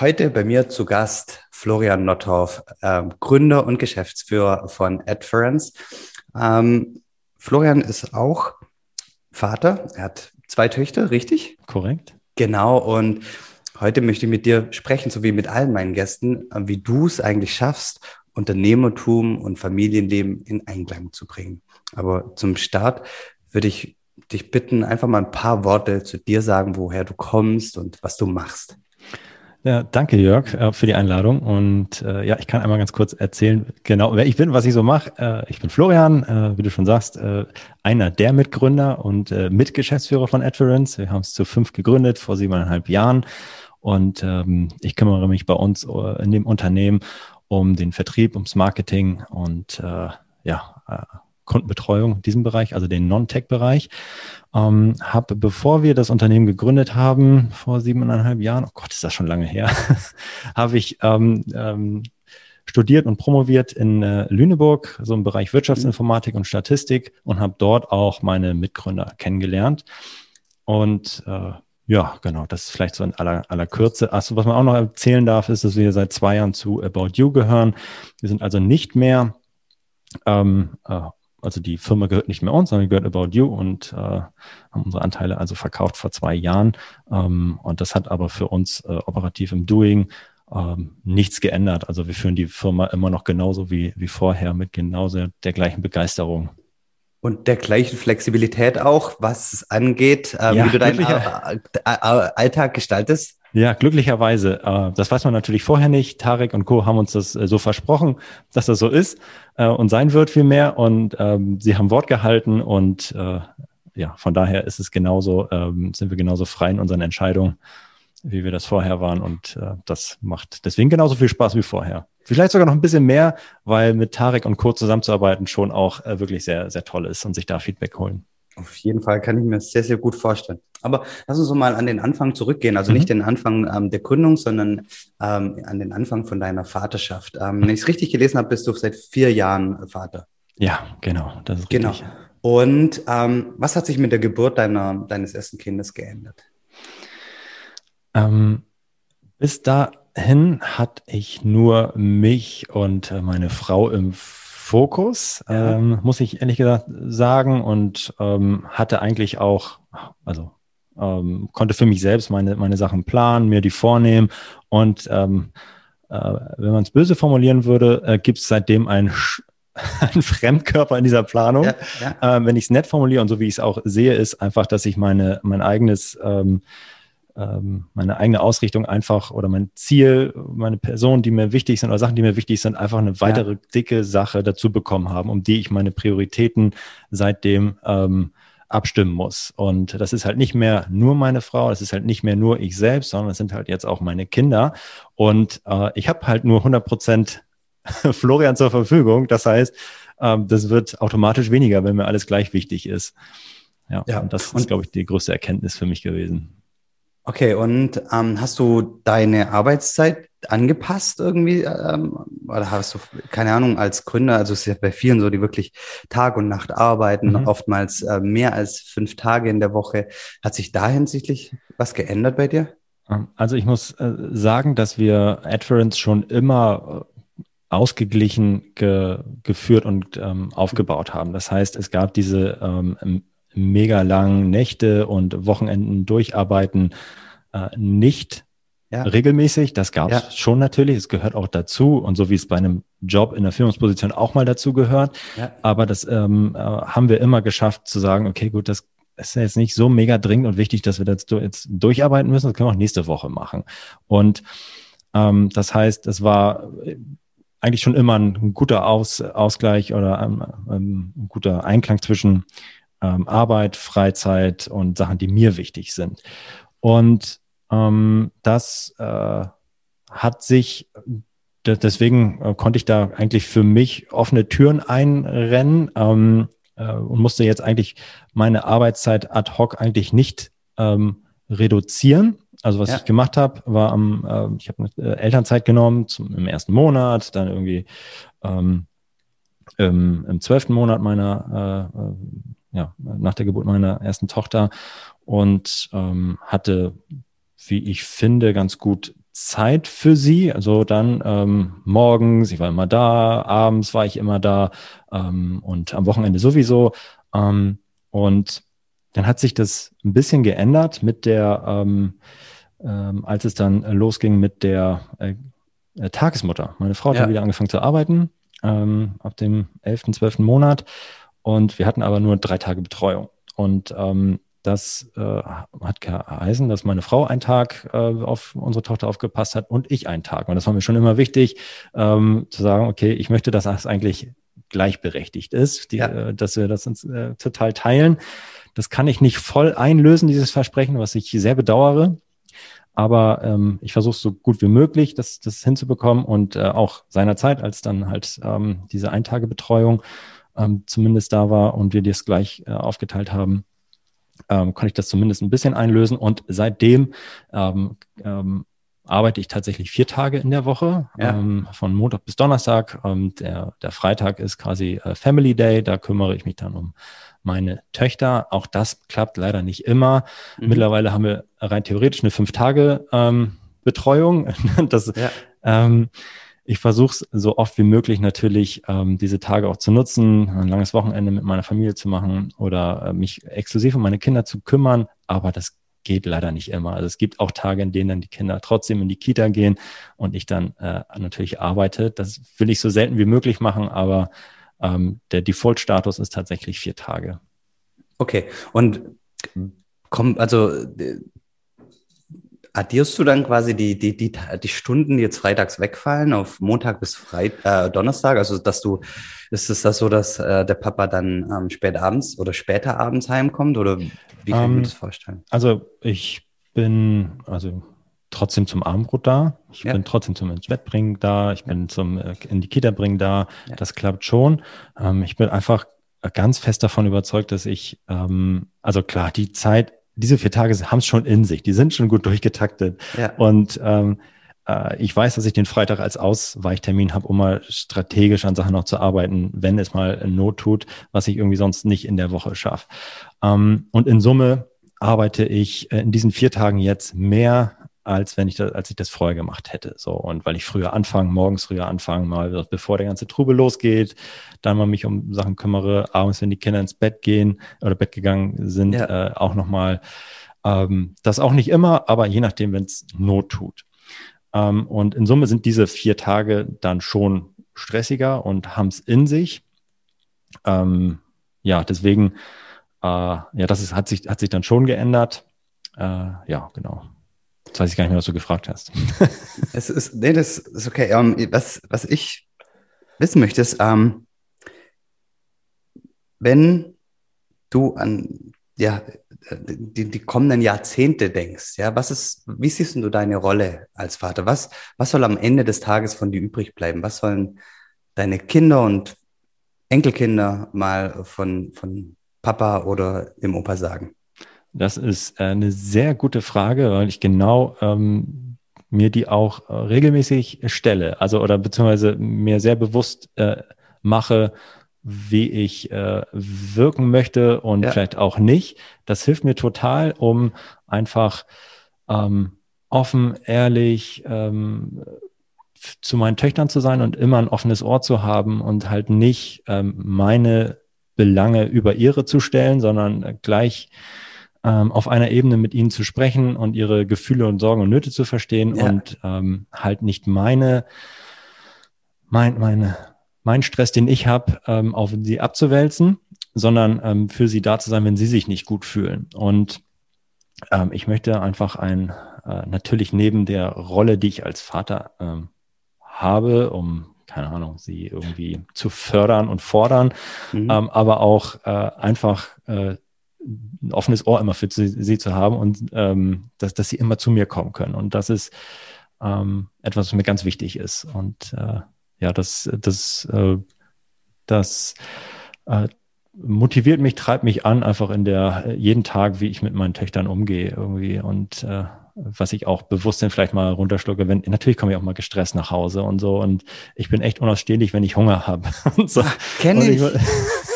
Heute bei mir zu Gast Florian Nottorf, äh, Gründer und Geschäftsführer von Adference. Ähm, Florian ist auch Vater. Er hat zwei Töchter, richtig? Korrekt. Genau. Und heute möchte ich mit dir sprechen, so wie mit allen meinen Gästen, äh, wie du es eigentlich schaffst, Unternehmertum und Familienleben in Einklang zu bringen. Aber zum Start würde ich dich bitten, einfach mal ein paar Worte zu dir sagen, woher du kommst und was du machst. Ja, danke Jörg äh, für die Einladung und äh, ja, ich kann einmal ganz kurz erzählen, genau wer ich bin, was ich so mache. Äh, ich bin Florian, äh, wie du schon sagst, äh, einer der Mitgründer und Mitgeschäftsführer von Adference. Wir haben es zu fünf gegründet vor siebeneinhalb Jahren und ähm, ich kümmere mich bei uns in dem Unternehmen um den Vertrieb, ums Marketing und äh, ja, Kundenbetreuung in diesem Bereich, also den Non-Tech-Bereich. Ähm, habe, bevor wir das Unternehmen gegründet haben, vor siebeneinhalb Jahren, oh Gott, ist das schon lange her, habe ich ähm, ähm, studiert und promoviert in äh, Lüneburg, so im Bereich Wirtschaftsinformatik und Statistik und habe dort auch meine Mitgründer kennengelernt. Und äh, ja, genau, das ist vielleicht so in aller, aller Kürze. Achso, was man auch noch erzählen darf, ist, dass wir seit zwei Jahren zu About You gehören. Wir sind also nicht mehr ähm, äh, also die Firma gehört nicht mehr uns, sondern gehört About You und äh, haben unsere Anteile also verkauft vor zwei Jahren. Ähm, und das hat aber für uns äh, operativ im Doing ähm, nichts geändert. Also wir führen die Firma immer noch genauso wie, wie vorher mit genauso der gleichen Begeisterung. Und der gleichen Flexibilität auch, was es angeht, äh, ja, wie du deinen Alltag gestaltest? Ja, glücklicherweise. Äh, das weiß man natürlich vorher nicht. Tarek und Co. haben uns das äh, so versprochen, dass das so ist äh, und sein wird vielmehr. Und ähm, sie haben Wort gehalten und ja, von daher ist es genauso, ähm, sind wir genauso frei in unseren Entscheidungen, wie wir das vorher waren. Und das macht deswegen genauso viel Spaß wie vorher. Vielleicht sogar noch ein bisschen mehr, weil mit Tarek und Co. zusammenzuarbeiten schon auch wirklich sehr, sehr toll ist und sich da Feedback holen. Auf jeden Fall kann ich mir sehr, sehr gut vorstellen. Aber lass uns mal an den Anfang zurückgehen. Also mhm. nicht den Anfang ähm, der Gründung, sondern ähm, an den Anfang von deiner Vaterschaft. Ähm, wenn ich es richtig gelesen habe, bist du seit vier Jahren Vater. Ja, genau. Das ist genau. richtig. Und ähm, was hat sich mit der Geburt deiner, deines ersten Kindes geändert? Ähm, bis dahin hatte ich nur mich und äh, meine Frau im Fokus, ja. ähm, muss ich ehrlich gesagt sagen, und ähm, hatte eigentlich auch, also ähm, konnte für mich selbst meine, meine Sachen planen, mir die vornehmen und ähm, äh, wenn man es böse formulieren würde, äh, gibt es seitdem ein, ein Fremdkörper in dieser Planung. Ja, ja. Äh, wenn ich es nett formuliere und so wie ich es auch sehe, ist einfach, dass ich meine, mein eigenes ähm, ähm, meine eigene Ausrichtung einfach oder mein Ziel, meine Personen, die mir wichtig sind oder Sachen, die mir wichtig sind, einfach eine weitere ja. dicke Sache dazu bekommen haben, um die ich meine Prioritäten seitdem ähm, abstimmen muss. Und das ist halt nicht mehr nur meine Frau, das ist halt nicht mehr nur ich selbst, sondern es sind halt jetzt auch meine Kinder. Und äh, ich habe halt nur 100 Prozent Florian zur Verfügung. Das heißt, ähm, das wird automatisch weniger, wenn mir alles gleich wichtig ist. Ja, ja. und das ist, glaube ich, die größte Erkenntnis für mich gewesen. Okay, und ähm, hast du deine Arbeitszeit angepasst irgendwie? Ähm, oder hast du, keine Ahnung, als Gründer, also es ist ja bei vielen so, die wirklich Tag und Nacht arbeiten, mhm. oftmals äh, mehr als fünf Tage in der Woche. Hat sich da hinsichtlich was geändert bei dir? Ähm, also ich muss äh, sagen, dass wir Adference schon immer äh, ausgeglichen ge geführt und ähm, aufgebaut haben. Das heißt, es gab diese ähm, mega langen Nächte und Wochenenden durcharbeiten äh, nicht ja. regelmäßig. Das gab es ja. schon natürlich. Es gehört auch dazu. Und so wie es bei einem Job in der Führungsposition auch mal dazu gehört. Ja. Aber das ähm, äh, haben wir immer geschafft zu sagen, okay, gut, das ist ja jetzt nicht so mega dringend und wichtig, dass wir das jetzt durcharbeiten müssen. Das können wir auch nächste Woche machen. Und ähm, das heißt, es war eigentlich schon immer ein guter Aus, Ausgleich oder ähm, ähm ein guter Einklang zwischen ähm, Arbeit, Freizeit und Sachen, die mir wichtig sind. Und ähm, das äh, hat sich, deswegen äh, konnte ich da eigentlich für mich offene Türen einrennen ähm, äh, und musste jetzt eigentlich meine Arbeitszeit ad hoc eigentlich nicht ähm, reduzieren. Also was ja. ich gemacht habe, war am, äh, ich habe eine äh, Elternzeit genommen zum, im ersten Monat, dann irgendwie ähm, im, im zwölften Monat meiner äh, äh ja, nach der Geburt meiner ersten Tochter und ähm, hatte, wie ich finde, ganz gut Zeit für sie. Also dann ähm, morgens, ich war immer da, abends war ich immer da ähm, und am Wochenende sowieso. Ähm, und dann hat sich das ein bisschen geändert mit der, ähm, ähm, als es dann losging mit der äh, äh, Tagesmutter. Meine Frau hat ja. dann wieder angefangen zu arbeiten, ähm, ab dem 11., 12. Monat. Und wir hatten aber nur drei Tage Betreuung. Und ähm, das äh, hat geheißen, dass meine Frau einen Tag äh, auf unsere Tochter aufgepasst hat und ich einen Tag. Und das war mir schon immer wichtig, ähm, zu sagen, okay, ich möchte, dass das eigentlich gleichberechtigt ist, die, ja. äh, dass wir das uns äh, total teilen. Das kann ich nicht voll einlösen, dieses Versprechen, was ich sehr bedauere. Aber ähm, ich versuche so gut wie möglich, das, das hinzubekommen und äh, auch seinerzeit, als dann halt ähm, diese Eintagebetreuung ähm, zumindest da war und wir das gleich äh, aufgeteilt haben, ähm, konnte ich das zumindest ein bisschen einlösen. Und seitdem ähm, ähm, arbeite ich tatsächlich vier Tage in der Woche, ja. ähm, von Montag bis Donnerstag. Ähm, der, der Freitag ist quasi äh, Family Day, da kümmere ich mich dann um meine Töchter. Auch das klappt leider nicht immer. Mhm. Mittlerweile haben wir rein theoretisch eine fünf Tage ähm, das, ja. ähm, ich versuche es so oft wie möglich natürlich, ähm, diese Tage auch zu nutzen, ein langes Wochenende mit meiner Familie zu machen oder äh, mich exklusiv um meine Kinder zu kümmern. Aber das geht leider nicht immer. Also es gibt auch Tage, in denen dann die Kinder trotzdem in die Kita gehen und ich dann äh, natürlich arbeite. Das will ich so selten wie möglich machen, aber ähm, der Default-Status ist tatsächlich vier Tage. Okay, und komm, also addierst du dann quasi die, die, die, die Stunden, die jetzt freitags wegfallen, auf Montag bis Freit äh, Donnerstag? Also, dass du, ist es das so, dass äh, der Papa dann ähm, spät abends oder später abends heimkommt? Oder wie kann ich mir ähm, das vorstellen? Also, ich bin, also trotzdem zum Abendbrot da. Ich ja. bin trotzdem zum ins Bett bringen da. Ich bin zum äh, in die Kita bringen da. Ja. Das klappt schon. Ähm, ich bin einfach ganz fest davon überzeugt, dass ich, ähm, also klar, die Zeit diese vier Tage haben es schon in sich, die sind schon gut durchgetaktet. Ja. Und ähm, äh, ich weiß, dass ich den Freitag als Ausweichtermin habe, um mal strategisch an Sachen noch zu arbeiten, wenn es mal Not tut, was ich irgendwie sonst nicht in der Woche schaffe. Ähm, und in Summe arbeite ich in diesen vier Tagen jetzt mehr als wenn ich das, als ich das vorher gemacht hätte. So und weil ich früher anfange, morgens früher anfange, mal bevor der ganze Trubel losgeht, dann mal mich um Sachen kümmere, abends, wenn die Kinder ins Bett gehen oder Bett gegangen sind, ja. äh, auch nochmal. Ähm, das auch nicht immer, aber je nachdem, wenn es Not tut. Ähm, und in Summe sind diese vier Tage dann schon stressiger und haben es in sich. Ähm, ja, deswegen, äh, ja, das ist, hat sich, hat sich dann schon geändert. Äh, ja, genau. Jetzt weiß ich gar nicht mehr, was du gefragt hast. es ist, nee, das ist okay. Um, ähm, was, was ich wissen möchte, ist, ähm, wenn du an ja, die, die kommenden Jahrzehnte denkst, ja, was ist, wie siehst du deine Rolle als Vater? Was, was soll am Ende des Tages von dir übrig bleiben? Was sollen deine Kinder und Enkelkinder mal von, von Papa oder dem Opa sagen? Das ist äh, eine sehr gute Frage, weil ich genau ähm, mir die auch äh, regelmäßig stelle, also oder beziehungsweise mir sehr bewusst äh, mache, wie ich äh, wirken möchte und ja. vielleicht auch nicht. Das hilft mir total, um einfach ähm, offen, ehrlich ähm, zu meinen Töchtern zu sein und immer ein offenes Ohr zu haben und halt nicht ähm, meine Belange über ihre zu stellen, sondern gleich ähm, auf einer Ebene mit ihnen zu sprechen und ihre Gefühle und Sorgen und Nöte zu verstehen ja. und ähm, halt nicht meine, mein, meine, mein Stress, den ich habe, ähm, auf sie abzuwälzen, sondern ähm, für sie da zu sein, wenn sie sich nicht gut fühlen. Und ähm, ich möchte einfach ein, äh, natürlich neben der Rolle, die ich als Vater ähm, habe, um keine Ahnung, sie irgendwie zu fördern und fordern, mhm. ähm, aber auch äh, einfach äh, ein offenes Ohr immer für sie, sie zu haben und ähm, dass, dass sie immer zu mir kommen können. Und das ist ähm, etwas, was mir ganz wichtig ist. Und äh, ja, das, das, äh, das äh, motiviert mich, treibt mich an, einfach in der jeden Tag, wie ich mit meinen Töchtern umgehe irgendwie und äh, was ich auch bewusst dann vielleicht mal runterschlucke, wenn natürlich komme ich auch mal gestresst nach Hause und so und ich bin echt unausstehlich, wenn ich Hunger habe. so. Kenne ich. ich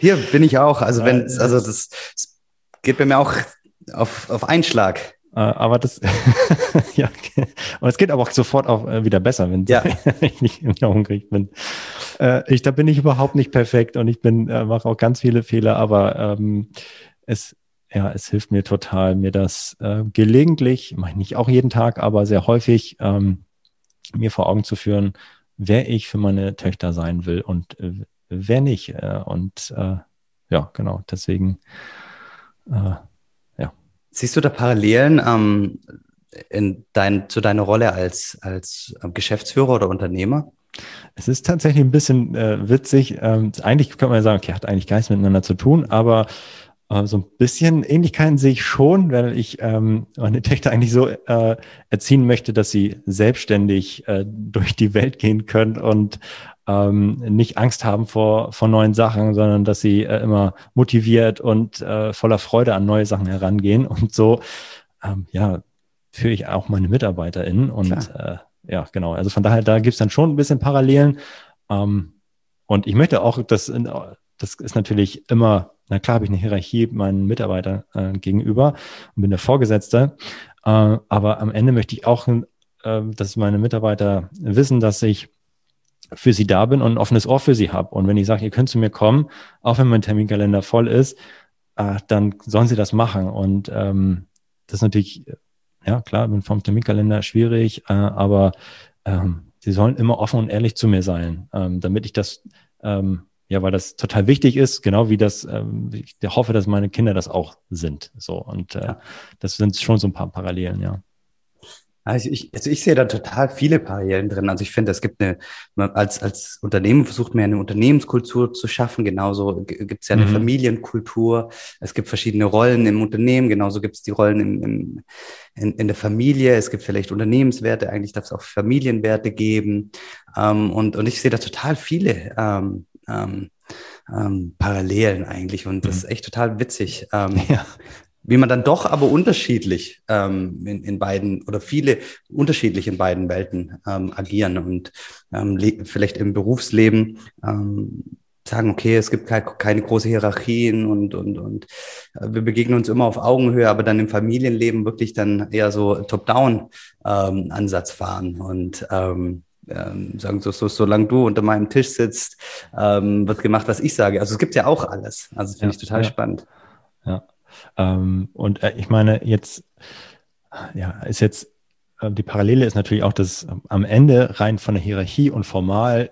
hier bin ich auch. Also wenn, also das, das geht bei mir auch auf, auf Einschlag. Äh, aber das, ja, und es geht aber auch sofort auch äh, wieder besser, wenn, ja. ich nicht mehr hungrig bin. Äh, ich, da bin ich überhaupt nicht perfekt und ich bin, mache auch ganz viele Fehler, aber ähm, es, ja, es hilft mir total, mir das äh, gelegentlich, ich nicht auch jeden Tag, aber sehr häufig, ähm, mir vor Augen zu führen, wer ich für meine Töchter sein will und äh, wer nicht. Äh, und äh, ja, genau, deswegen äh, Siehst du da Parallelen ähm, in dein, zu deiner Rolle als, als ähm, Geschäftsführer oder Unternehmer? Es ist tatsächlich ein bisschen äh, witzig. Ähm, eigentlich könnte man ja sagen, okay, hat eigentlich gar nichts miteinander zu tun, aber äh, so ein bisschen Ähnlichkeiten sehe ich schon, weil ich ähm, meine Töchter eigentlich so äh, erziehen möchte, dass sie selbstständig äh, durch die Welt gehen können und ähm, nicht Angst haben vor, vor neuen Sachen, sondern dass sie äh, immer motiviert und äh, voller Freude an neue Sachen herangehen. Und so, ähm, ja, führe ich auch meine MitarbeiterInnen. Und äh, ja, genau. Also von daher, da gibt's dann schon ein bisschen Parallelen. Ähm, und ich möchte auch, dass das ist natürlich immer, na klar habe ich eine Hierarchie meinen Mitarbeitern äh, gegenüber und bin der Vorgesetzte. Äh, aber am Ende möchte ich auch, äh, dass meine Mitarbeiter wissen, dass ich für sie da bin und ein offenes Ohr für sie habe. Und wenn ich sage, ihr könnt zu mir kommen, auch wenn mein Terminkalender voll ist, äh, dann sollen sie das machen. Und ähm, das ist natürlich, ja klar, bin vom Terminkalender schwierig, äh, aber ähm, sie sollen immer offen und ehrlich zu mir sein, ähm, damit ich das, ähm, ja, weil das total wichtig ist, genau wie das, ähm, ich hoffe, dass meine Kinder das auch sind. So und äh, ja. das sind schon so ein paar Parallelen, ja. Also ich, also ich sehe da total viele Parallelen drin. Also ich finde, es gibt eine, als, als Unternehmen versucht man ja eine Unternehmenskultur zu schaffen. Genauso gibt es ja eine mhm. Familienkultur. Es gibt verschiedene Rollen im Unternehmen. Genauso gibt es die Rollen im, im, in, in der Familie. Es gibt vielleicht Unternehmenswerte. Eigentlich darf es auch Familienwerte geben. Ähm, und, und ich sehe da total viele ähm, ähm, ähm, Parallelen eigentlich. Und das mhm. ist echt total witzig. Ähm, ja wie man dann doch aber unterschiedlich ähm, in, in beiden oder viele unterschiedlich in beiden Welten ähm, agieren und ähm, vielleicht im Berufsleben ähm, sagen, okay, es gibt keine, große Hierarchien und, und, und äh, wir begegnen uns immer auf Augenhöhe, aber dann im Familienleben wirklich dann eher so Top-Down-Ansatz ähm, fahren und ähm, ähm, sagen so, so, solange du unter meinem Tisch sitzt, ähm, wird gemacht, was ich sage. Also es gibt ja auch alles. Also das finde ja, ich total ja. spannend. Ja. Ähm, und äh, ich meine, jetzt, ja, ist jetzt, äh, die Parallele ist natürlich auch, dass ähm, am Ende rein von der Hierarchie und formal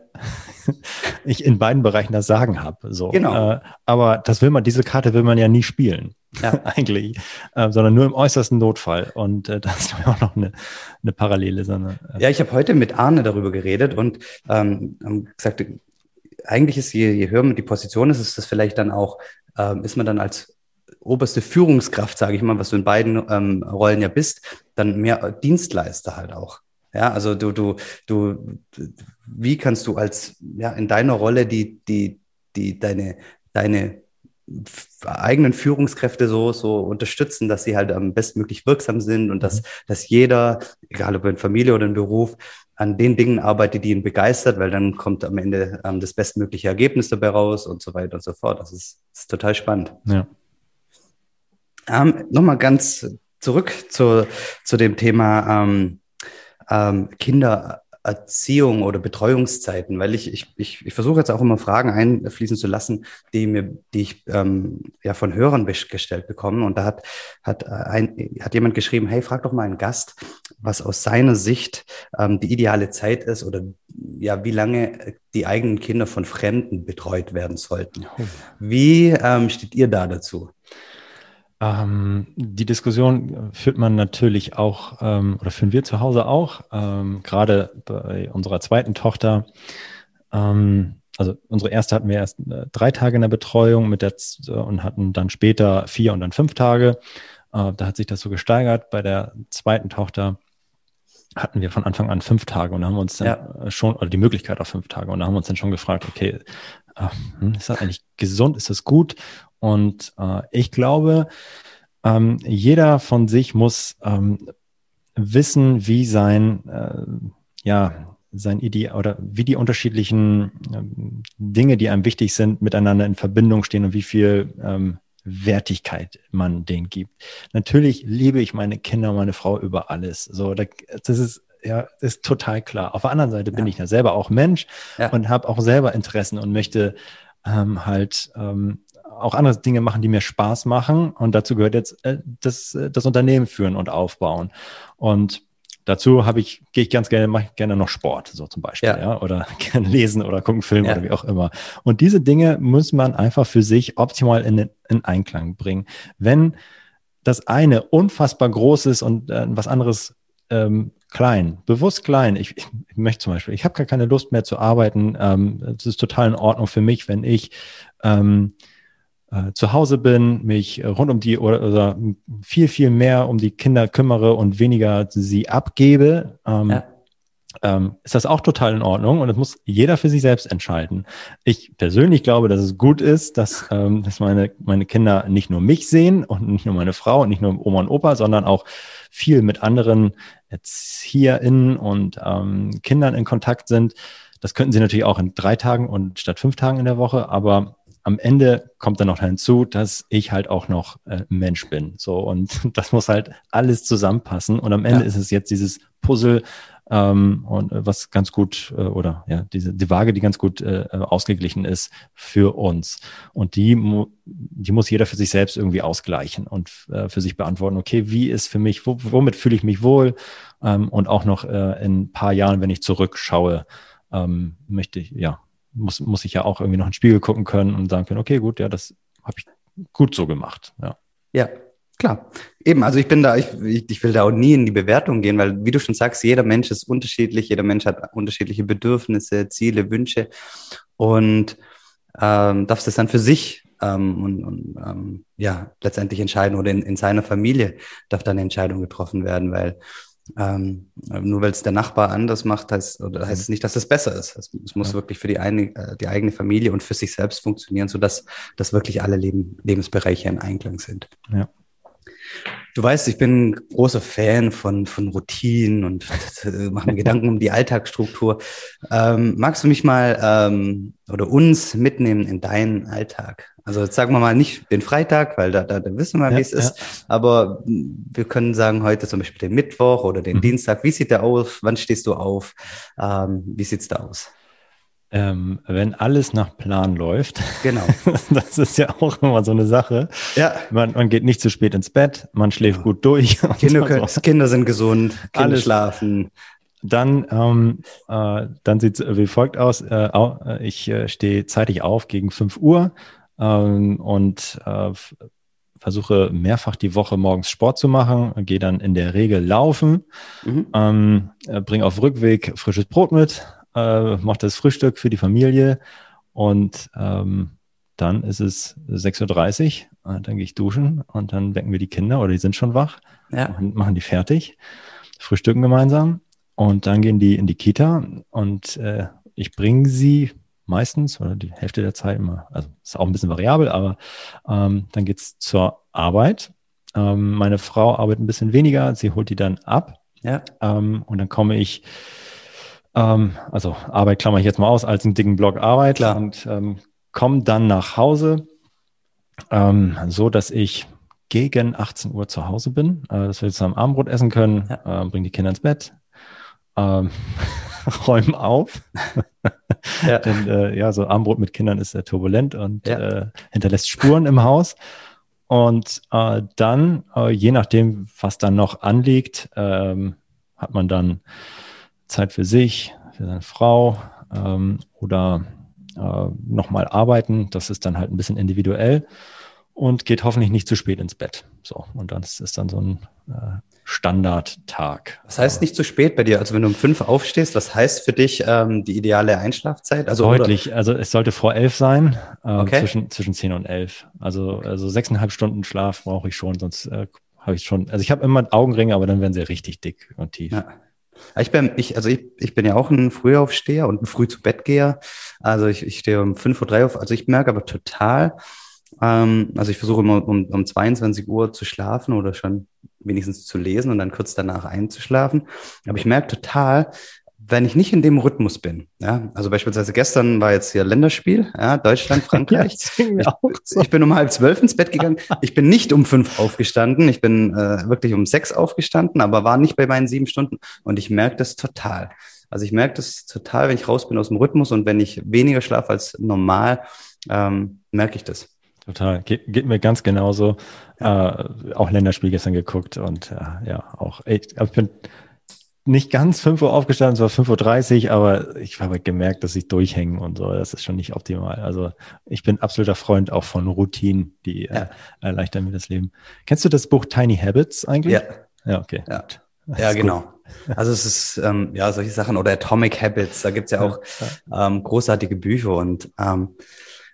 ich in beiden Bereichen das Sagen habe. So. Genau. Äh, aber das will man, diese Karte will man ja nie spielen. Ja. eigentlich, äh, sondern nur im äußersten Notfall. Und äh, das ist auch noch eine, eine Parallele. Sondern, äh, ja, ich habe heute mit Arne darüber geredet und ähm, gesagt, eigentlich ist, je, je höher man die Position ist, ist das vielleicht dann auch, ähm, ist man dann als oberste Führungskraft, sage ich mal, was du in beiden ähm, Rollen ja bist, dann mehr Dienstleister halt auch. Ja, also du, du, du, wie kannst du als, ja, in deiner Rolle die, die, die, deine, deine eigenen Führungskräfte so, so unterstützen, dass sie halt am bestmöglich wirksam sind und dass, mhm. dass jeder, egal ob in Familie oder in Beruf, an den Dingen arbeitet, die ihn begeistert, weil dann kommt am Ende ähm, das bestmögliche Ergebnis dabei raus und so weiter und so fort. Das ist, das ist total spannend. Ja. Ähm, Nochmal ganz zurück zu, zu dem Thema ähm, ähm, Kindererziehung oder Betreuungszeiten, weil ich, ich, ich, ich versuche jetzt auch immer Fragen einfließen zu lassen, die mir, die ich ähm, ja von Hörern gestellt bekomme. Und da hat, hat, ein, hat jemand geschrieben, hey, frag doch mal einen Gast, was aus seiner Sicht ähm, die ideale Zeit ist oder ja, wie lange die eigenen Kinder von Fremden betreut werden sollten. Wie ähm, steht ihr da dazu? Ähm, die Diskussion führt man natürlich auch, ähm, oder führen wir zu Hause auch, ähm, gerade bei unserer zweiten Tochter. Ähm, also unsere erste hatten wir erst äh, drei Tage in der Betreuung mit der äh, und hatten dann später vier und dann fünf Tage. Äh, da hat sich das so gesteigert. Bei der zweiten Tochter hatten wir von Anfang an fünf Tage und haben uns dann ja. schon, oder die Möglichkeit auf fünf Tage, und da haben wir uns dann schon gefragt, okay, ist das eigentlich gesund, ist das gut? Und äh, ich glaube, ähm, jeder von sich muss ähm, wissen, wie sein, äh, ja, sein Ideal oder wie die unterschiedlichen ähm, Dinge, die einem wichtig sind, miteinander in Verbindung stehen und wie viel ähm, Wertigkeit man denen gibt. Natürlich liebe ich meine Kinder, meine Frau über alles. So, das ist ja, ist total klar. Auf der anderen Seite ja. bin ich ja selber auch Mensch ja. und habe auch selber Interessen und möchte ähm, halt ähm, auch andere Dinge machen, die mir Spaß machen. Und dazu gehört jetzt äh, das, äh, das Unternehmen führen und aufbauen. Und dazu habe ich, gehe ich ganz gerne, mache ich gerne noch Sport, so zum Beispiel, ja, ja? oder gerne lesen oder gucken Film ja. oder wie auch immer. Und diese Dinge muss man einfach für sich optimal in, in Einklang bringen. Wenn das eine unfassbar groß ist und äh, was anderes ähm, klein, bewusst klein. Ich, ich, möchte zum Beispiel, ich habe gar keine Lust mehr zu arbeiten. Ähm, es ist total in Ordnung für mich, wenn ich ähm, äh, zu Hause bin, mich rund um die oder, oder, viel, viel mehr um die Kinder kümmere und weniger sie abgebe. Ähm, ja. Ähm, ist das auch total in Ordnung und das muss jeder für sich selbst entscheiden. Ich persönlich glaube, dass es gut ist, dass, ähm, dass meine, meine Kinder nicht nur mich sehen und nicht nur meine Frau und nicht nur Oma und Opa, sondern auch viel mit anderen ErzieherInnen und ähm, Kindern in Kontakt sind. Das könnten sie natürlich auch in drei Tagen und statt fünf Tagen in der Woche, aber am Ende kommt dann noch hinzu, dass ich halt auch noch äh, Mensch bin. So und das muss halt alles zusammenpassen. Und am Ende ja. ist es jetzt dieses Puzzle, ähm, und äh, was ganz gut äh, oder ja diese die Waage, die ganz gut äh, ausgeglichen ist für uns und die die muss jeder für sich selbst irgendwie ausgleichen und äh, für sich beantworten. Okay, wie ist für mich, wo, womit fühle ich mich wohl ähm, und auch noch äh, in ein paar Jahren, wenn ich zurückschaue, ähm, möchte ich ja muss muss ich ja auch irgendwie noch in den Spiegel gucken können und sagen können, okay, gut, ja, das habe ich gut so gemacht. Ja. Ja, Klar, eben, also ich bin da, ich, ich will da auch nie in die Bewertung gehen, weil wie du schon sagst, jeder Mensch ist unterschiedlich, jeder Mensch hat unterschiedliche Bedürfnisse, Ziele, Wünsche und ähm, darfst es dann für sich ähm, und, und ähm, ja letztendlich entscheiden oder in, in seiner Familie darf dann eine Entscheidung getroffen werden, weil ähm, nur weil es der Nachbar anders macht, heißt, oder heißt es nicht, dass es besser ist. Es, es muss ja. wirklich für die, eine, äh, die eigene Familie und für sich selbst funktionieren, sodass dass wirklich alle Leben, Lebensbereiche in Einklang sind. Ja. Du weißt, ich bin großer Fan von, von Routinen und äh, mache mir Gedanken um die Alltagsstruktur. Ähm, magst du mich mal ähm, oder uns mitnehmen in deinen Alltag? Also jetzt sagen wir mal nicht den Freitag, weil da, da, da wissen wir, ja, wie es ja. ist. Aber wir können sagen heute zum Beispiel den Mittwoch oder den mhm. Dienstag. Wie sieht der aus? Wann stehst du auf? Ähm, wie sieht's da aus? Ähm, wenn alles nach Plan läuft, genau. das ist ja auch immer so eine Sache. Ja. Man, man geht nicht zu spät ins Bett, man schläft genau. gut durch. Kinder, können, Kinder sind gesund, Kinder alles. schlafen. Dann, ähm, äh, dann sieht es wie folgt aus. Äh, äh, ich äh, stehe zeitig auf gegen 5 Uhr ähm, und äh, versuche mehrfach die Woche morgens Sport zu machen, gehe dann in der Regel laufen, mhm. ähm, äh, bringe auf Rückweg frisches Brot mit, äh, mache das Frühstück für die Familie und ähm, dann ist es 6.30 Uhr, dann gehe ich duschen und dann wecken wir die Kinder oder die sind schon wach ja. und machen die fertig, frühstücken gemeinsam und dann gehen die in die Kita und äh, ich bringe sie meistens oder die Hälfte der Zeit immer, also ist auch ein bisschen variabel, aber ähm, dann geht's zur Arbeit. Ähm, meine Frau arbeitet ein bisschen weniger, sie holt die dann ab. Ja. Ähm, und dann komme ich ähm, also Arbeit klammer ich jetzt mal aus, als einen dicken Block Arbeit Klar. und ähm, komme dann nach Hause, ähm, so dass ich gegen 18 Uhr zu Hause bin, äh, dass wir zusammen Abendbrot essen können, ja. äh, bringen die Kinder ins Bett, ähm, räumen auf. ja. Denn äh, ja, so Abendbrot mit Kindern ist sehr turbulent und ja. äh, hinterlässt Spuren im Haus. Und äh, dann, äh, je nachdem, was dann noch anliegt, ähm, hat man dann Zeit für sich, für seine Frau ähm, oder äh, nochmal arbeiten. Das ist dann halt ein bisschen individuell und geht hoffentlich nicht zu spät ins Bett. So, und dann ist es dann so ein äh, Standardtag. Was heißt nicht zu spät bei dir? Also wenn du um fünf aufstehst, was heißt für dich ähm, die ideale Einschlafzeit? Also deutlich. Oder? Also es sollte vor elf sein, äh, okay. zwischen zwischen zehn und elf. Also also sechseinhalb Stunden Schlaf brauche ich schon, sonst äh, habe ich schon. Also ich habe immer Augenringe, aber dann werden sie richtig dick und tief. Ja. Ich bin, ich, also ich, ich bin ja auch ein Frühaufsteher und ein früh zu Bett geher. Also ich, ich stehe um 5.03 Uhr auf. Also ich merke aber total, ähm, also ich versuche immer um, um 22 Uhr zu schlafen oder schon wenigstens zu lesen und dann kurz danach einzuschlafen. Aber ich merke total, wenn ich nicht in dem Rhythmus bin, ja, also beispielsweise gestern war jetzt hier Länderspiel, ja, Deutschland, Frankreich. ja, ich, so. ich, bin um halb zwölf ins Bett gegangen. Ich bin nicht um fünf aufgestanden. Ich bin äh, wirklich um sechs aufgestanden, aber war nicht bei meinen sieben Stunden. Und ich merke das total. Also ich merke das total, wenn ich raus bin aus dem Rhythmus und wenn ich weniger schlafe als normal, ähm, merke ich das. Total. Ge geht mir ganz genauso. Ja. Äh, auch Länderspiel gestern geguckt und äh, ja, auch echt, ich bin nicht ganz 5 Uhr aufgestanden, es war 5.30 Uhr, aber ich habe gemerkt, dass ich durchhänge und so. Das ist schon nicht optimal. Also ich bin absoluter Freund auch von Routinen, die äh, ja. äh, erleichtern mir das Leben. Kennst du das Buch Tiny Habits eigentlich? Ja. Ja, okay. Ja, ja genau. Gut. Also es ist, ähm, ja, solche Sachen oder Atomic Habits, da gibt's ja auch ähm, großartige Bücher und ähm,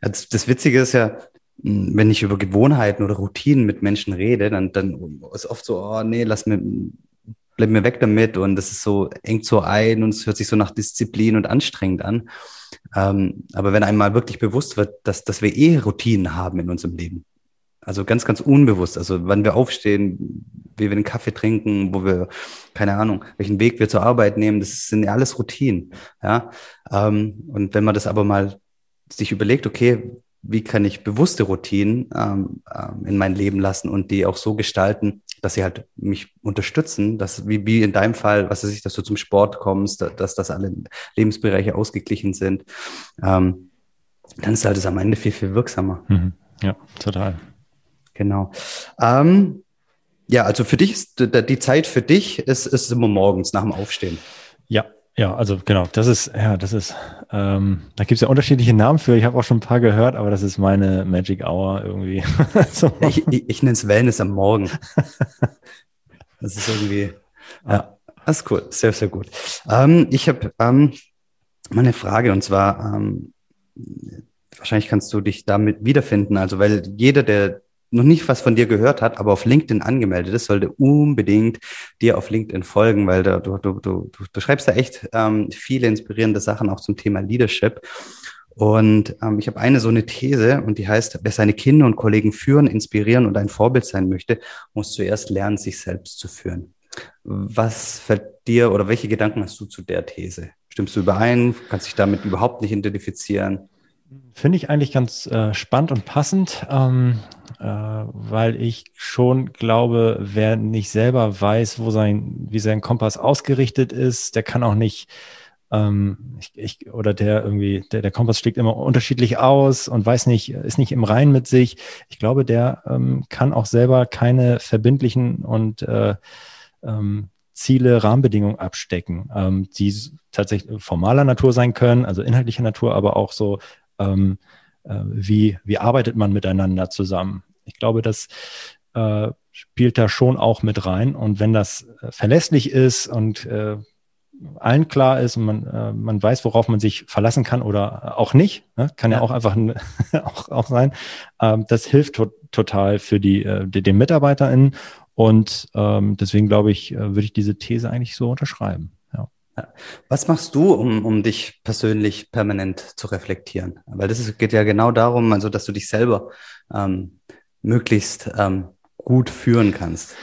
das, das Witzige ist ja, wenn ich über Gewohnheiten oder Routinen mit Menschen rede, dann, dann ist oft so, oh nee, lass mir, bleib mir weg damit und das ist so, engt so ein und es hört sich so nach Disziplin und anstrengend an. Ähm, aber wenn einmal wirklich bewusst wird, dass, dass wir eh Routinen haben in unserem Leben, also ganz, ganz unbewusst, also wann wir aufstehen, wie wir den Kaffee trinken, wo wir, keine Ahnung, welchen Weg wir zur Arbeit nehmen, das sind ja alles Routinen, ja. Ähm, und wenn man das aber mal sich überlegt, okay, wie kann ich bewusste Routinen ähm, ähm, in mein Leben lassen und die auch so gestalten, dass sie halt mich unterstützen, dass wie, wie in deinem Fall, was weiß ich, dass du zum Sport kommst, dass, dass das alle Lebensbereiche ausgeglichen sind, ähm, dann ist halt das am Ende viel, viel wirksamer. Mhm. Ja, total. Genau. Ähm, ja, also für dich ist die Zeit für dich ist, ist immer morgens nach dem Aufstehen. Ja, ja, also genau, das ist, ja, das ist, ähm, da gibt es ja unterschiedliche Namen für. Ich habe auch schon ein paar gehört, aber das ist meine Magic Hour irgendwie. so. Ich, ich, ich nenne es Wellness am Morgen. das ist irgendwie, ja, das ist cool, sehr, sehr gut. Ähm, ich habe ähm, mal eine Frage und zwar, ähm, wahrscheinlich kannst du dich damit wiederfinden. Also, weil jeder, der noch nicht was von dir gehört hat, aber auf LinkedIn angemeldet ist, sollte unbedingt dir auf LinkedIn folgen, weil da, du, du, du, du schreibst da echt ähm, viele inspirierende Sachen auch zum Thema Leadership. Und ähm, ich habe eine so eine These und die heißt, wer seine Kinder und Kollegen führen, inspirieren und ein Vorbild sein möchte, muss zuerst lernen, sich selbst zu führen. Was fällt dir oder welche Gedanken hast du zu der These? Stimmst du überein? Kannst dich damit überhaupt nicht identifizieren? Finde ich eigentlich ganz äh, spannend und passend, ähm, äh, weil ich schon glaube, wer nicht selber weiß, wo sein, wie sein Kompass ausgerichtet ist, der kann auch nicht, ähm, ich, ich, oder der irgendwie, der, der Kompass schlägt immer unterschiedlich aus und weiß nicht, ist nicht im Rein mit sich. Ich glaube, der ähm, kann auch selber keine verbindlichen und äh, ähm, Ziele, Rahmenbedingungen abstecken, ähm, die tatsächlich formaler Natur sein können, also inhaltlicher Natur, aber auch so ähm, äh, wie, wie arbeitet man miteinander zusammen. Ich glaube, das äh, spielt da schon auch mit rein. Und wenn das äh, verlässlich ist und äh, allen klar ist und man, äh, man weiß, worauf man sich verlassen kann oder auch nicht, ne? kann ja, ja auch einfach auch, auch sein, ähm, das hilft to total für die, äh, die, den MitarbeiterInnen. Und ähm, deswegen glaube ich, äh, würde ich diese These eigentlich so unterschreiben. Was machst du, um, um dich persönlich permanent zu reflektieren? Weil das ist, geht ja genau darum, also dass du dich selber ähm, möglichst ähm, gut führen kannst.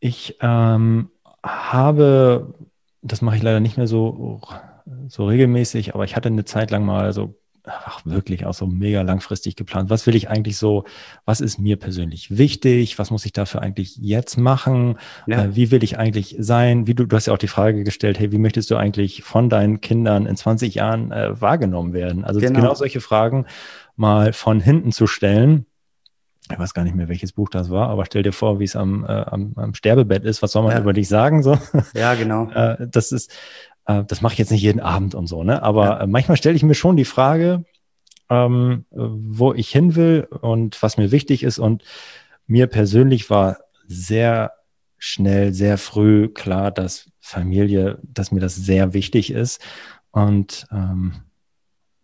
Ich ähm, habe, das mache ich leider nicht mehr so, so regelmäßig, aber ich hatte eine Zeit lang mal so ach, wirklich auch so mega langfristig geplant. Was will ich eigentlich so, was ist mir persönlich wichtig? Was muss ich dafür eigentlich jetzt machen? Ja. Äh, wie will ich eigentlich sein? Wie du, du hast ja auch die Frage gestellt, hey, wie möchtest du eigentlich von deinen Kindern in 20 Jahren äh, wahrgenommen werden? Also genau. genau solche Fragen mal von hinten zu stellen. Ich weiß gar nicht mehr, welches Buch das war, aber stell dir vor, wie es am, äh, am, am Sterbebett ist. Was soll man ja. über dich sagen? So? Ja, genau. äh, das ist, äh, das mache ich jetzt nicht jeden Abend und so, ne? Aber ja. Äh, manchmal stelle ich mir schon die Frage, ähm, wo ich hin will und was mir wichtig ist. Und mir persönlich war sehr schnell, sehr früh klar, dass Familie, dass mir das sehr wichtig ist. Und ähm,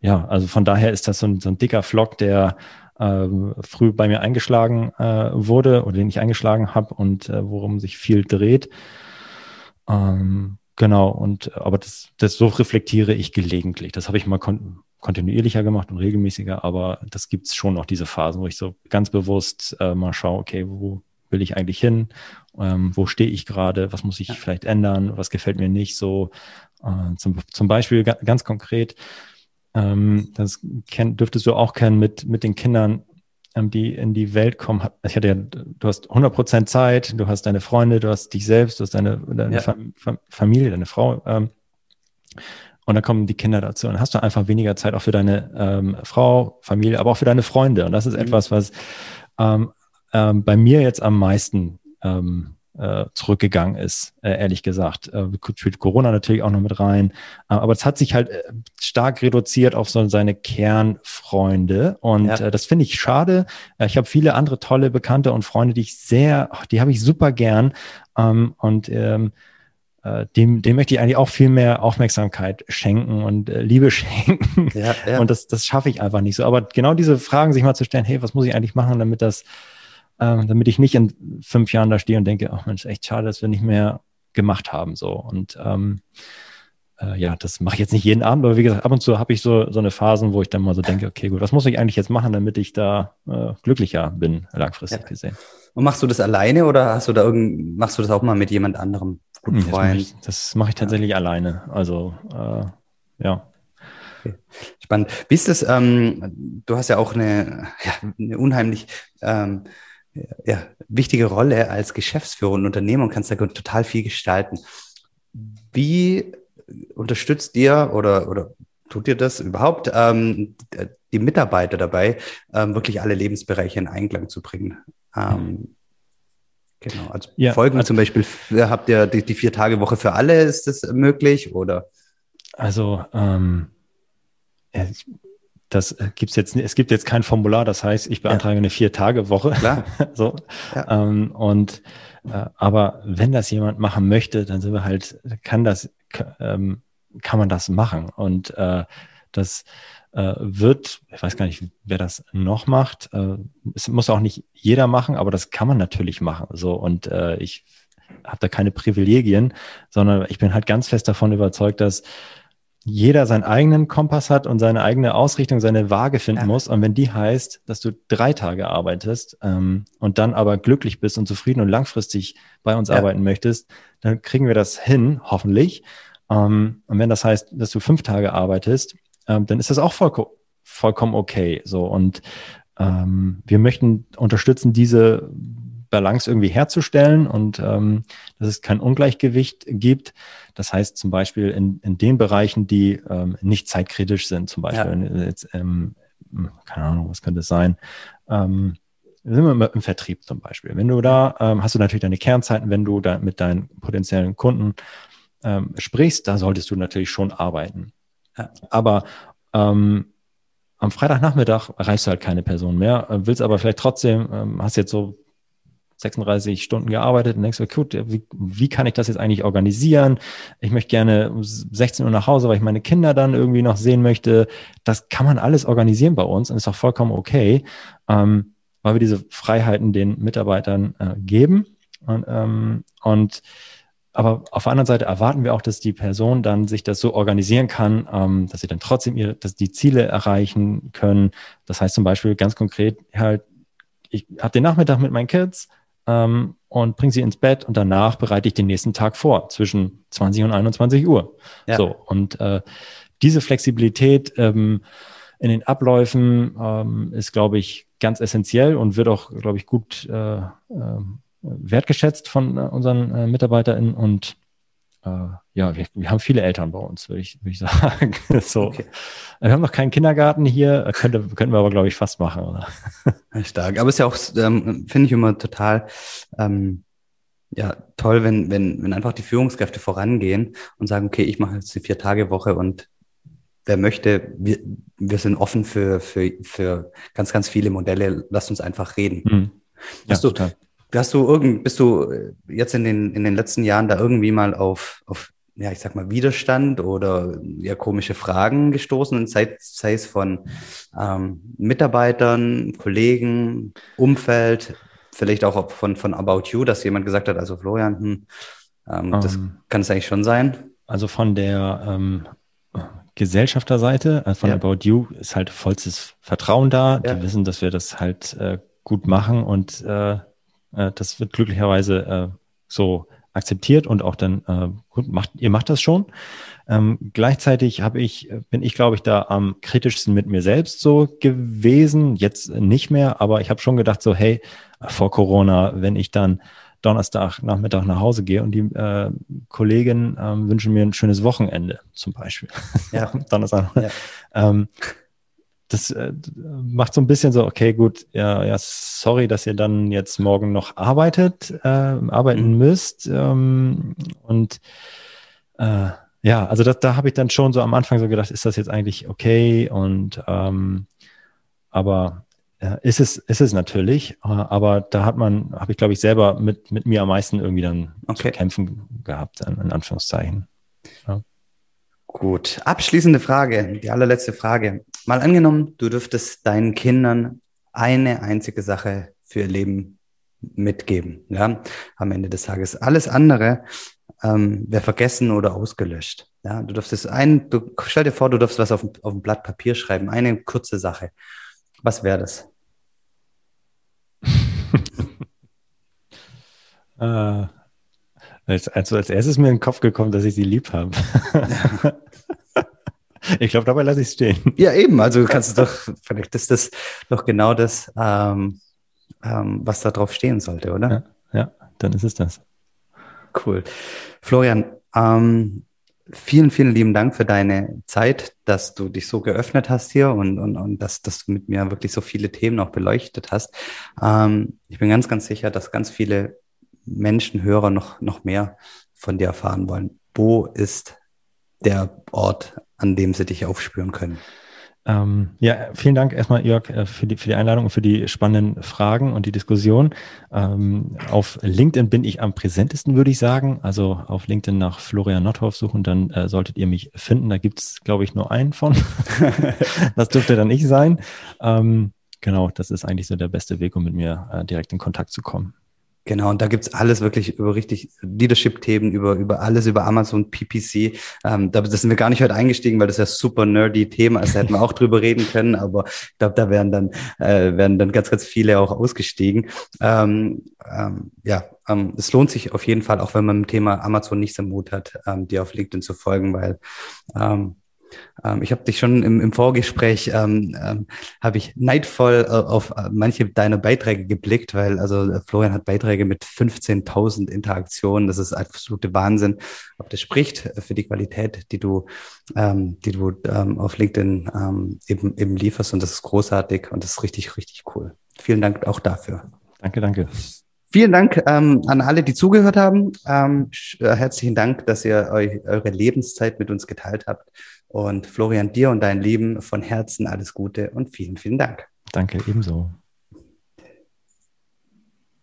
ja, also von daher ist das so ein, so ein dicker Flock, der ähm, früh bei mir eingeschlagen äh, wurde oder den ich eingeschlagen habe und äh, worum sich viel dreht. Ähm, Genau, und aber das, das so reflektiere ich gelegentlich. Das habe ich mal kon kontinuierlicher gemacht und regelmäßiger, aber das gibt es schon auch diese Phasen, wo ich so ganz bewusst äh, mal schaue, okay, wo, will ich eigentlich hin? Ähm, wo stehe ich gerade? Was muss ich ja. vielleicht ändern? Was gefällt mir nicht so? Äh, zum, zum Beispiel ganz konkret, ähm, das kenn, dürftest du auch kennen mit, mit den Kindern, die in die Welt kommen. Ich hatte ja, du hast 100% Zeit, du hast deine Freunde, du hast dich selbst, du hast deine, deine ja. Fam Familie, deine Frau. Ähm, und dann kommen die Kinder dazu. Und dann hast du einfach weniger Zeit auch für deine ähm, Frau, Familie, aber auch für deine Freunde. Und das ist mhm. etwas, was ähm, ähm, bei mir jetzt am meisten ähm, äh, zurückgegangen ist, äh, ehrlich gesagt. Äh, spielt Corona natürlich auch noch mit rein. Äh, aber es hat sich halt äh, stark reduziert auf so seine Kernfreunde. Und ja. äh, das finde ich schade. Ich habe viele andere tolle Bekannte und Freunde, die ich sehr, die habe ich super gern. Ähm, und ähm, äh, dem, dem möchte ich eigentlich auch viel mehr Aufmerksamkeit schenken und äh, Liebe schenken. Ja, ja. Und das, das schaffe ich einfach nicht so. Aber genau diese Fragen sich mal zu stellen, hey, was muss ich eigentlich machen, damit das, äh, damit ich nicht in fünf Jahren da stehe und denke, ach Mensch, echt schade, dass wir nicht mehr gemacht haben. So. Und ähm, äh, ja, das mache ich jetzt nicht jeden Abend, aber wie gesagt, ab und zu habe ich so, so eine Phasen, wo ich dann mal so denke, okay, gut, was muss ich eigentlich jetzt machen, damit ich da äh, glücklicher bin, langfristig ja. gesehen. Und machst du das alleine oder hast du da irgend, machst du das auch mal mit jemand anderem? Guten Freund? Das mache ich, das mach ich tatsächlich ja. alleine. Also äh, ja. Okay. Spannend. Wie ist das? Ähm, du hast ja auch eine, ja, eine unheimlich ähm, ja, wichtige Rolle als Geschäftsführer und Unternehmer und kannst da total viel gestalten. Wie unterstützt dir oder, oder tut dir das überhaupt, ähm, die Mitarbeiter dabei, ähm, wirklich alle Lebensbereiche in Einklang zu bringen? Ähm, genau, also ja, Folgen also, zum Beispiel, habt ihr die, die Vier-Tage-Woche für alle, ist das möglich oder? Also, ähm, das gibt's jetzt, es gibt jetzt kein Formular, das heißt, ich beantrage ja. eine Vier-Tage-Woche. Klar. so. Ja. Ähm, und äh, aber wenn das jemand machen möchte, dann sind wir halt, kann das, ähm, kann man das machen. Und äh, das äh, wird, ich weiß gar nicht, wer das noch macht. Äh, es muss auch nicht jeder machen, aber das kann man natürlich machen. So und äh, ich habe da keine Privilegien, sondern ich bin halt ganz fest davon überzeugt, dass jeder seinen eigenen Kompass hat und seine eigene Ausrichtung, seine Waage finden ja. muss. Und wenn die heißt, dass du drei Tage arbeitest ähm, und dann aber glücklich bist und zufrieden und langfristig bei uns ja. arbeiten möchtest, dann kriegen wir das hin, hoffentlich. Ähm, und wenn das heißt, dass du fünf Tage arbeitest, ähm, dann ist das auch voll, vollkommen okay. So und ähm, wir möchten unterstützen, diese Balance irgendwie herzustellen und ähm, dass es kein Ungleichgewicht gibt. Das heißt zum Beispiel in, in den Bereichen, die ähm, nicht zeitkritisch sind, zum Beispiel ja. jetzt, ähm, keine Ahnung, was könnte es sein? Ähm, sind wir im Vertrieb zum Beispiel. Wenn du da ähm, hast du natürlich deine Kernzeiten, wenn du da mit deinen potenziellen Kunden ähm, sprichst, da solltest du natürlich schon arbeiten. Ja. Aber ähm, am Freitagnachmittag erreichst du halt keine Person mehr, äh, willst aber vielleicht trotzdem, ähm, hast jetzt so 36 Stunden gearbeitet und denkst, gut, wie, wie kann ich das jetzt eigentlich organisieren? Ich möchte gerne um 16 Uhr nach Hause, weil ich meine Kinder dann irgendwie noch sehen möchte. Das kann man alles organisieren bei uns und ist auch vollkommen okay, ähm, weil wir diese Freiheiten den Mitarbeitern äh, geben. Und, ähm, und aber auf der anderen Seite erwarten wir auch, dass die Person dann sich das so organisieren kann, ähm, dass sie dann trotzdem ihre, dass die Ziele erreichen können. Das heißt zum Beispiel ganz konkret halt, ich habe den Nachmittag mit meinen Kids ähm, und bringe sie ins Bett und danach bereite ich den nächsten Tag vor zwischen 20 und 21 Uhr. Ja. So und äh, diese Flexibilität ähm, in den Abläufen ähm, ist, glaube ich, ganz essentiell und wird auch, glaube ich, gut äh, äh, wertgeschätzt von äh, unseren äh, MitarbeiterInnen und äh, ja, wir, wir, haben viele Eltern bei uns, würde ich, würd ich sagen. so. Okay. Wir haben noch keinen Kindergarten hier, könnte, könnten wir aber, glaube ich, fast machen. Oder? Stark. Aber es ist ja auch, ähm, finde ich immer total ähm, ja, toll, wenn, wenn, wenn einfach die Führungskräfte vorangehen und sagen, okay, ich mache jetzt die Vier-Tage-Woche und wer möchte, wir, wir sind offen für, für, für ganz, ganz viele Modelle. Lasst uns einfach reden. Mhm. Ja, Hast du, total. Hast du irgend, bist du jetzt in den, in den letzten Jahren da irgendwie mal auf, auf, ja, ich sag mal, Widerstand oder ja, komische Fragen gestoßen, sei, sei es von ähm, Mitarbeitern, Kollegen, Umfeld, vielleicht auch von, von About You, dass jemand gesagt hat, also Florian, hm, ähm, um, das ähm. kann es eigentlich schon sein? Also von der ähm, Gesellschafterseite, also von ja. About You, ist halt vollstes Vertrauen da. Ja. Die wissen, dass wir das halt äh, gut machen und äh, Äh, das wird glücklicherweise äh, so akzeptiert und auch dann, äh, gut, macht, ihr macht das schon. Ähm, gleichzeitig habe ich, bin ich, glaube ich, da am kritischsten mit mir selbst so gewesen. Jetzt nicht mehr, aber ich habe schon gedacht, so, hey, vor Corona, wenn ich dann Donnerstag Nachmittag nach Hause gehe und die äh, Kollegen ähm, wünschen mir ein schönes Wochenende zum Beispiel. Ja. Donnerstag. Ja. Ähm, das äh, macht so ein bisschen so, okay, gut, ja, ja, sorry, dass ihr dann jetzt morgen noch arbeitet, äh, arbeiten mhm. müsst. Ähm, und äh, ja, also das, da habe ich dann schon so am Anfang so gedacht, ist das jetzt eigentlich okay? Und ähm, aber ist es, ist es natürlich, äh, aber da hat man, habe ich glaube ich selber mit, mit mir am meisten irgendwie dann okay. zu kämpfen gehabt, in Anführungszeichen. Ja. Gut, abschließende Frage, die allerletzte Frage. Mal angenommen, du dürftest deinen Kindern eine einzige Sache für ihr Leben mitgeben, ja, am Ende des Tages. Alles andere ähm, wäre vergessen oder ausgelöscht. Ja, du dürftest ein, du, stell dir vor, du darfst was auf, auf ein Blatt Papier schreiben, eine kurze Sache. Was wäre das? äh, also als erstes mir in den Kopf gekommen, dass ich sie lieb habe. ich glaube, dabei lasse ich es stehen. Ja, eben. Also kannst du doch, vielleicht ist das doch genau das, ähm, ähm, was da drauf stehen sollte, oder? Ja, ja, dann ist es das. Cool. Florian, ähm, vielen, vielen lieben Dank für deine Zeit, dass du dich so geöffnet hast hier und, und, und dass, dass du mit mir wirklich so viele Themen auch beleuchtet hast. Ähm, ich bin ganz, ganz sicher, dass ganz viele Menschen, Hörer noch, noch mehr von dir erfahren wollen. Wo ist der Ort, an dem sie dich aufspüren können? Ähm, ja, vielen Dank erstmal, Jörg, äh, für die, für die Einladung und für die spannenden Fragen und die Diskussion. Ähm, auf LinkedIn bin ich am präsentesten, würde ich sagen. Also auf LinkedIn nach Florian Nothoff suchen, dann äh, solltet ihr mich finden. Da gibt es, glaube ich, nur einen von. das dürfte dann ich sein. Ähm, genau, das ist eigentlich so der beste Weg, um mit mir äh, direkt in Kontakt zu kommen. Genau, und da gibt's alles wirklich über richtig Leadership-Themen, über, über alles, über Amazon, PPC. Ähm, da das sind wir gar nicht heute eingestiegen, weil das ja super nerdy ist. Da hätten wir auch drüber reden können, aber ich glaube, da werden dann, äh, werden dann ganz, ganz viele auch ausgestiegen. Ähm, ähm, ja, ähm, es lohnt sich auf jeden Fall, auch wenn man dem Thema Amazon nichts im Mut hat, ähm, dir auf LinkedIn zu folgen, weil ähm, ähm, ich habe dich schon im, im Vorgespräch, ähm, ähm, habe ich neidvoll äh, auf äh, manche deiner Beiträge geblickt, weil also äh, Florian hat Beiträge mit 15.000 Interaktionen. Das ist absolute Wahnsinn. Aber das spricht für die Qualität, die du, ähm, die du ähm, auf LinkedIn ähm, eben, eben lieferst. Und das ist großartig und das ist richtig, richtig cool. Vielen Dank auch dafür. Danke, danke. Vielen Dank ähm, an alle, die zugehört haben. Ähm, herzlichen Dank, dass ihr euch eure Lebenszeit mit uns geteilt habt. Und Florian, dir und dein Leben von Herzen alles Gute und vielen, vielen Dank. Danke, ebenso.